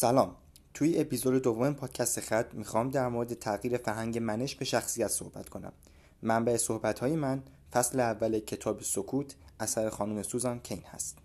سلام. توی اپیزود دوم پادکست خط می‌خوام در مورد تغییر فرهنگ منش به شخصیت صحبت کنم. منبع صحبت های من فصل اول کتاب سکوت اثر خانم سوزان کین هست.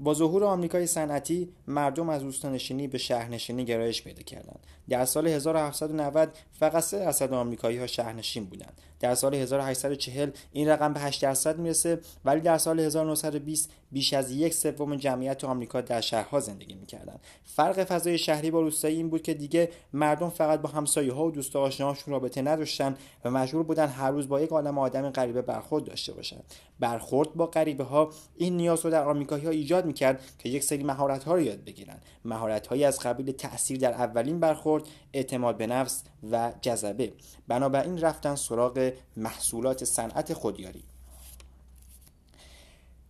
با ظهور آمریکای صنعتی مردم از روستانشینی به شهرنشینی گرایش پیدا کردند. در سال 1790 فقط 3 درصد آمریکایی ها شهرنشین بودند. در سال 1840 این رقم به 8 درصد می‌رسه ولی در سال 1920 بیش از یک سوم جمعیت آمریکا در شهرها زندگی می‌کردند. فرق فضای شهری با روستایی این بود که دیگه مردم فقط با همسایه ها و دوست آشناهاشون رابطه نداشتن و مجبور بودن هر روز با یک عالم آدم غریبه برخورد داشته باشند. برخورد با غریبه ها این نیاز رو در آمریکایی ها ایجاد می‌کرد که یک سری مهارت ها رو یاد بگیرن. مهارت از قبیل تاثیر در اولین برخورد اعتماد به نفس و جذبه. بنابراین رفتن سراغ محصولات صنعت خودیاری.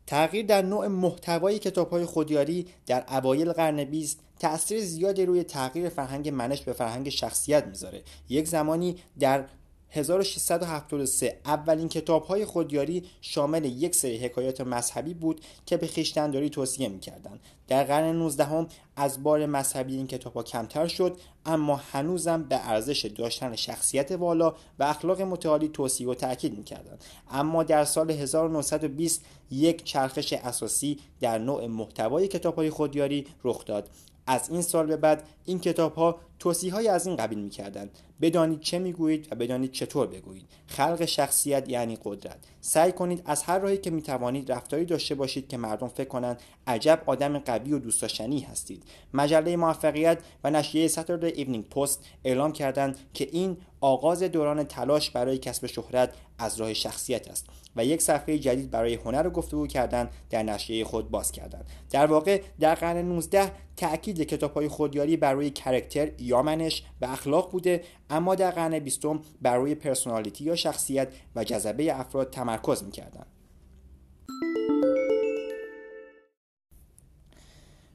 تغییر در نوع محتوای کتاب های خودیاری در اوایل قرن بیست تأثیر زیادی روی تغییر فرهنگ منش به فرهنگ شخصیت می‌ذاره. یک زمانی در 1673 اولین کتاب های خودیاری شامل یک سری حکایات مذهبی بود که به خیشتنداری توصیه می‌کردند. در قرن 19 هم از بار مذهبی این کتاب ها کمتر شد اما هنوزم به ارزش داشتن شخصیت والا و اخلاق متعالی توصیه و تاکید می‌کردند. اما در سال 1920 یک چرخش اساسی در نوع محتوای کتاب های خودیاری رخ داد. از این سال به بعد این کتاب ها توصیه های از این قبیل می‌کردند. بدانید چه می‌گویید و بدانید چطور بگویید. خلق شخصیت یعنی قدرت. سعی کنید از هر راهی که می‌توانید رفتاری داشته باشید که مردم فکر کنند عجب آدم قوی و دوست داشتنی هستید. مجله موفقیت و نشریه ساتردی ایونینگ پست اعلام کردند که این آغاز دوران تلاش برای کسب شهرت از راه شخصیت است و یک صفحه جدید برای هنر و گفتگو کردن در نشریه خود باز کردند. در واقع در قرن 19 تاکید کتاب های خودیاری بر روی کرکتر یا منش و اخلاق بوده اما در قرن بیستم بر روی پرسونالیتی یا شخصیت و جذبه افراد تمرکز می‌کردند.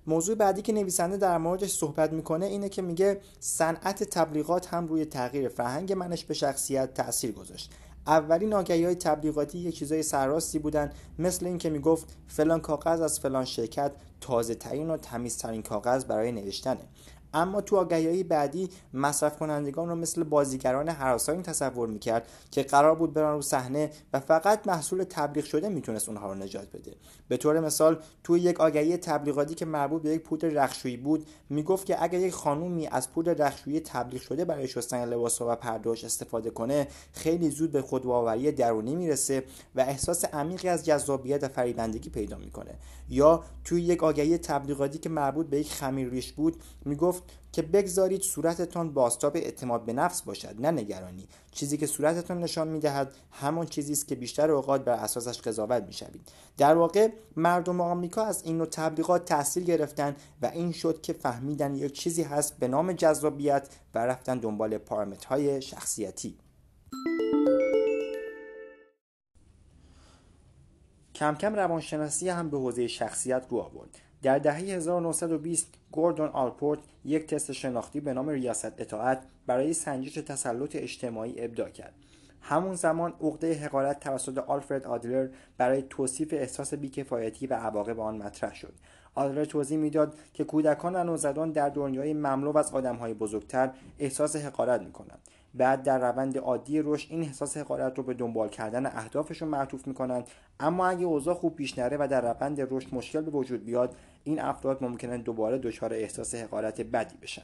موضوع بعدی که نویسنده در موردش صحبت می‌کنه اینه که میگه صنعت تبلیغات هم روی تغییر فرهنگ منش به شخصیت تاثیر گذاشت. اولین آگهی های تبلیغاتی یه چیزای سرراستی بودن مثل اینکه می‌گفت فلان کاغذ از فلان شرکت تازه ترین و تمیزترین کاغذ برای نوشتنه. اما تو آگهی بعدی مصرف کنندگان رو مثل بازیگران حراسانی تصور می‌کرد که قرار بود برن رو صحنه و فقط محصول تبلیغ شده می‌تونست اونها رو نجات بده. به طور مثال توی یک آگهی تبلیغاتی که مربوط به یک پودر رخشویی بود می‌گفت که اگر یک خانومی از پودر رخشویی تبلیغ شده برای شستن لباس و پرداش استفاده کنه خیلی زود به خودباوری درونی می‌رسه و احساس عمیقی از جذابیت و فریبندگی پیدا می‌کنه. یا توی یک آگهی تبلیغاتی که مربوط به یک خمیرریش بود می‌گفت که بگذارید صورتتان باستاب اعتماد به نفس باشد نه نگرانی. چیزی که صورتتان نشان می‌دهد همان چیزی است که بیشتر اوقات بر اساسش قضاوت می‌شوید. در واقع مردم آمریکا از این نوع تبلیغات تاثیر گرفتن و این شد که فهمیدن یک چیزی هست به نام جذابیت و رفتن دنبال پارامترهای شخصیتی. کم کم روانشناسی هم به حوزه شخصیت رو آورد در دهه 1920 گوردون آلپورت یک تست شناختی به نام ریاست اطاعت برای سنجش تسلط اجتماعی ابداع کرد. همون زمان عقده حقارت توسط آلفرد آدلر برای توصیف احساس بیکفایتی و عواقب آن مطرح شد. آدلر توضیح می‌داد که کودکان و نوزادان در دنیای مملو از آدمهای بزرگتر احساس حقارت می‌کنند. بعد در روند عادی رشد این احساس حقارت رو به دنبال کردن اهدافشون معطوف می‌کنند. اما اگه اوضاع خوب پیش نره و در روند رشد مشکل به وجود بیاد این افراد ممکنه دوباره دچار احساس حقارت بدی بشن.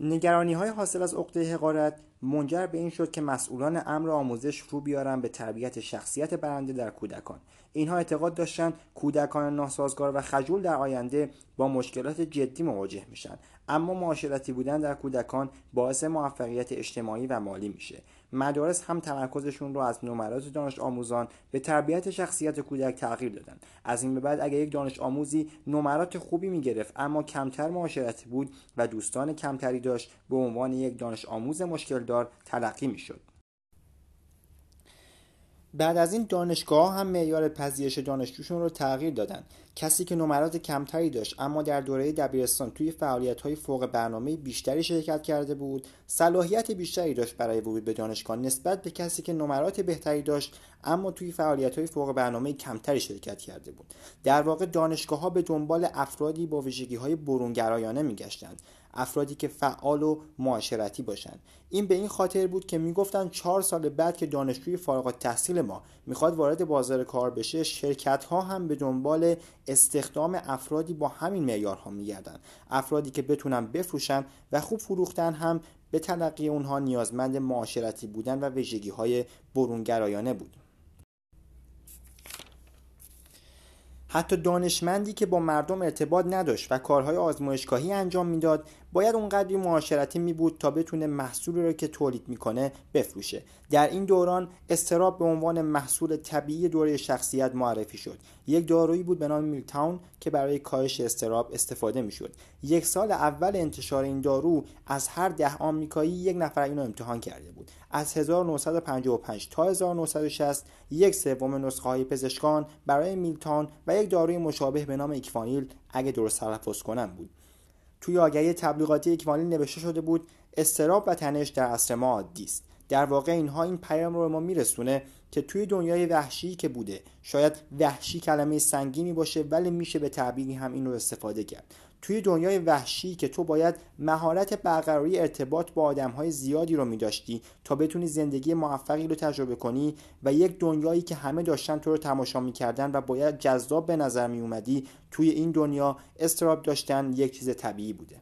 نگرانی های حاصل از عقده حقارت منجر به این شد که مسئولان امر آموزش رو بیارن به تربیت شخصیت برنده در کودکان. اینها اعتقاد داشتند کودکان ناسازگار و خجول در آینده با مشکلات جدی مواجه میشن. اما معاشرتی بودن در کودکان باعث موفقیت اجتماعی و مالی میشه. مدارس هم تمرکزشون رو از نمرات دانش آموزان به تربیت شخصیت کودک تغییر دادن. از این به بعد اگر یک دانش آموزی نمرات خوبی می‌گرفت اما کمتر معاشرتی بود و دوستان کمتری داشت به عنوان یک دانش آموز مشکل دار تلقی می‌شد. بعد از این دانشگاه هم معیار پذیرش دانشجوشون رو تغییر دادن. کسی که نمرات کمتری داشت اما در دوره دبیرستان توی فعالیت های فوق برنامه بیشتری شرکت کرده بود صلاحیت بیشتری داشت برای ورود به دانشگاه نسبت به کسی که نمرات بهتری داشت اما توی فعالیت های فوق برنامه کمتری شرکت کرده بود. در واقع دانشگاه ها به دنبال افرادی با ویژگی های برونگرایانه میگشتند. افرادی که فعال و معاشرتی باشند این به این خاطر بود که می‌گفتن چهار سال بعد که دانشجوی فارغ تحصیل ما می‌خواد وارد بازار کار بشه شرکت ها هم به دنبال استخدام افرادی با همین معیارها میگردن. افرادی که بتونن بفروشن و خوب فروختن هم به تلقی اونها نیازمند معاشرتی بودن و ویژگی های برونگرایانه بود. حتی دانشمندی که با مردم ارتباط نداشت و کارهای آزمایشگاهی انجام می‌داد باید اونقدری معاشرتی می بود تا بتونه محصولی رو که تولید می‌کنه بفروشه. در این دوران استراب به عنوان محصول طبیعی دوره شخصیت معرفی شد. یک دارویی بود به نام میلتاون که برای کاهش استراب استفاده می‌شد. یک سال اول انتشار این دارو از هر ده آمریکایی یک نفر اینو امتحان کرده بود. از 1955 تا 1960 یک سوم نسخه های پزشکان برای میلتان و یک داروی مشابه به نام اکفانیل اگه درست تلفظ کنم بود. توی آگهی تبلیغاتی اکوانیل نوشته شده بود استراب و تنش در عصر ما عادی است. در واقع اینها این پیام رو به ما میرسونه که توی دنیای وحشی که بوده شاید وحشی کلمه سنگینی باشه ولی میشه به تعبیری هم این رو استفاده کرد. توی دنیای وحشی که تو باید مهارت برقراری ارتباط با های زیادی رو میداشتی تا بتونی زندگی موفقی رو تجربه کنی و یک دنیایی که همه داشتن تو رو تماشا می‌کردن و باید جذاب به نظر می اومدی توی این دنیا استراب داشتن یک چیز طبیعی بوده.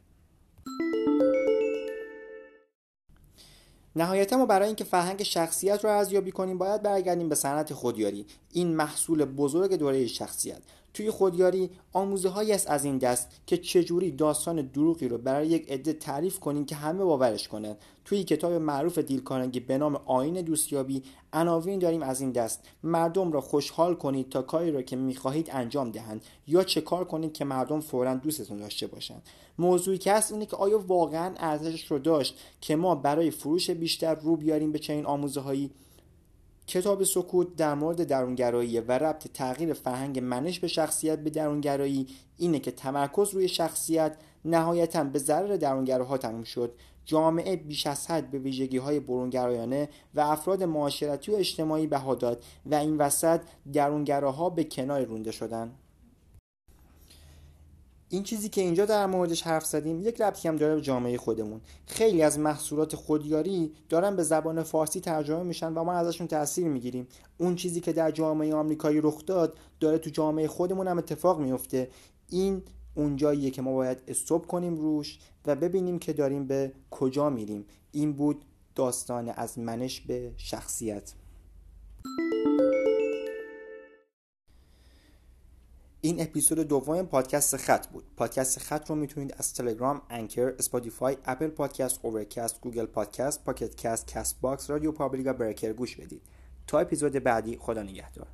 نهایتا ما برای اینکه فرهنگ شخصیت رو ارزیابی کنیم باید برگردیم به صنعت خودیاری. این محصول بزرگ دوره شخصیت. توی خودیاری آموزه هایی است از این دست که چجوری داستان دروغی رو برای یک عده تعریف کنیم که همه باورش کنن. توی کتاب معروف دیل کارنگی به نام آین دوستیابی عناوین داریم از این دست. مردم را خوشحال کنید تا کاری را که می‌خواهید انجام دهند یا چه کار کنید که مردم فورا دوستتون داشته باشند موضوعی که هست اینه که آیا واقعا ارزشش رو داشت که ما برای فروش بیشتر رو بیاریم به چنین آموزه هایی کتاب سکوت در مورد درونگرایی و ربط تغییر فرهنگ منش به شخصیت به درونگرایی اینه که تمرکز روی شخصیت نهایتا به ضرر درونگراها تموم شد. جامعه بیش از حد به ویژگی های برونگرایانه و افراد معاشرتی و اجتماعی بها داد و این وسط درونگراها به کنار رونده شدند. این چیزی که اینجا در موردش حرف زدیم یک ربطی هم داره به جامعه خودمون. خیلی از محصولات خودیاری دارن به زبان فارسی ترجمه میشن و ما ازشون تاثیر می‌گیریم. اون چیزی که در جامعه آمریکایی رخ داد داره تو جامعه خودمون هم اتفاق میفته. این اونجاییه که ما باید استوب کنیم روش و ببینیم که داریم به کجا میریم. این بود داستان از منش به شخصیت. این اپیزود دوم پادکست خط بود. پادکست خط رو می‌تونید از تلگرام انکر اسپاتیفای اپل پادکست اورکست گوگل پادکست پاکت کست کست باکس رادیو پابلیک و بریکر گوش بدید. تا اپیزود بعدی خدا نگهدار.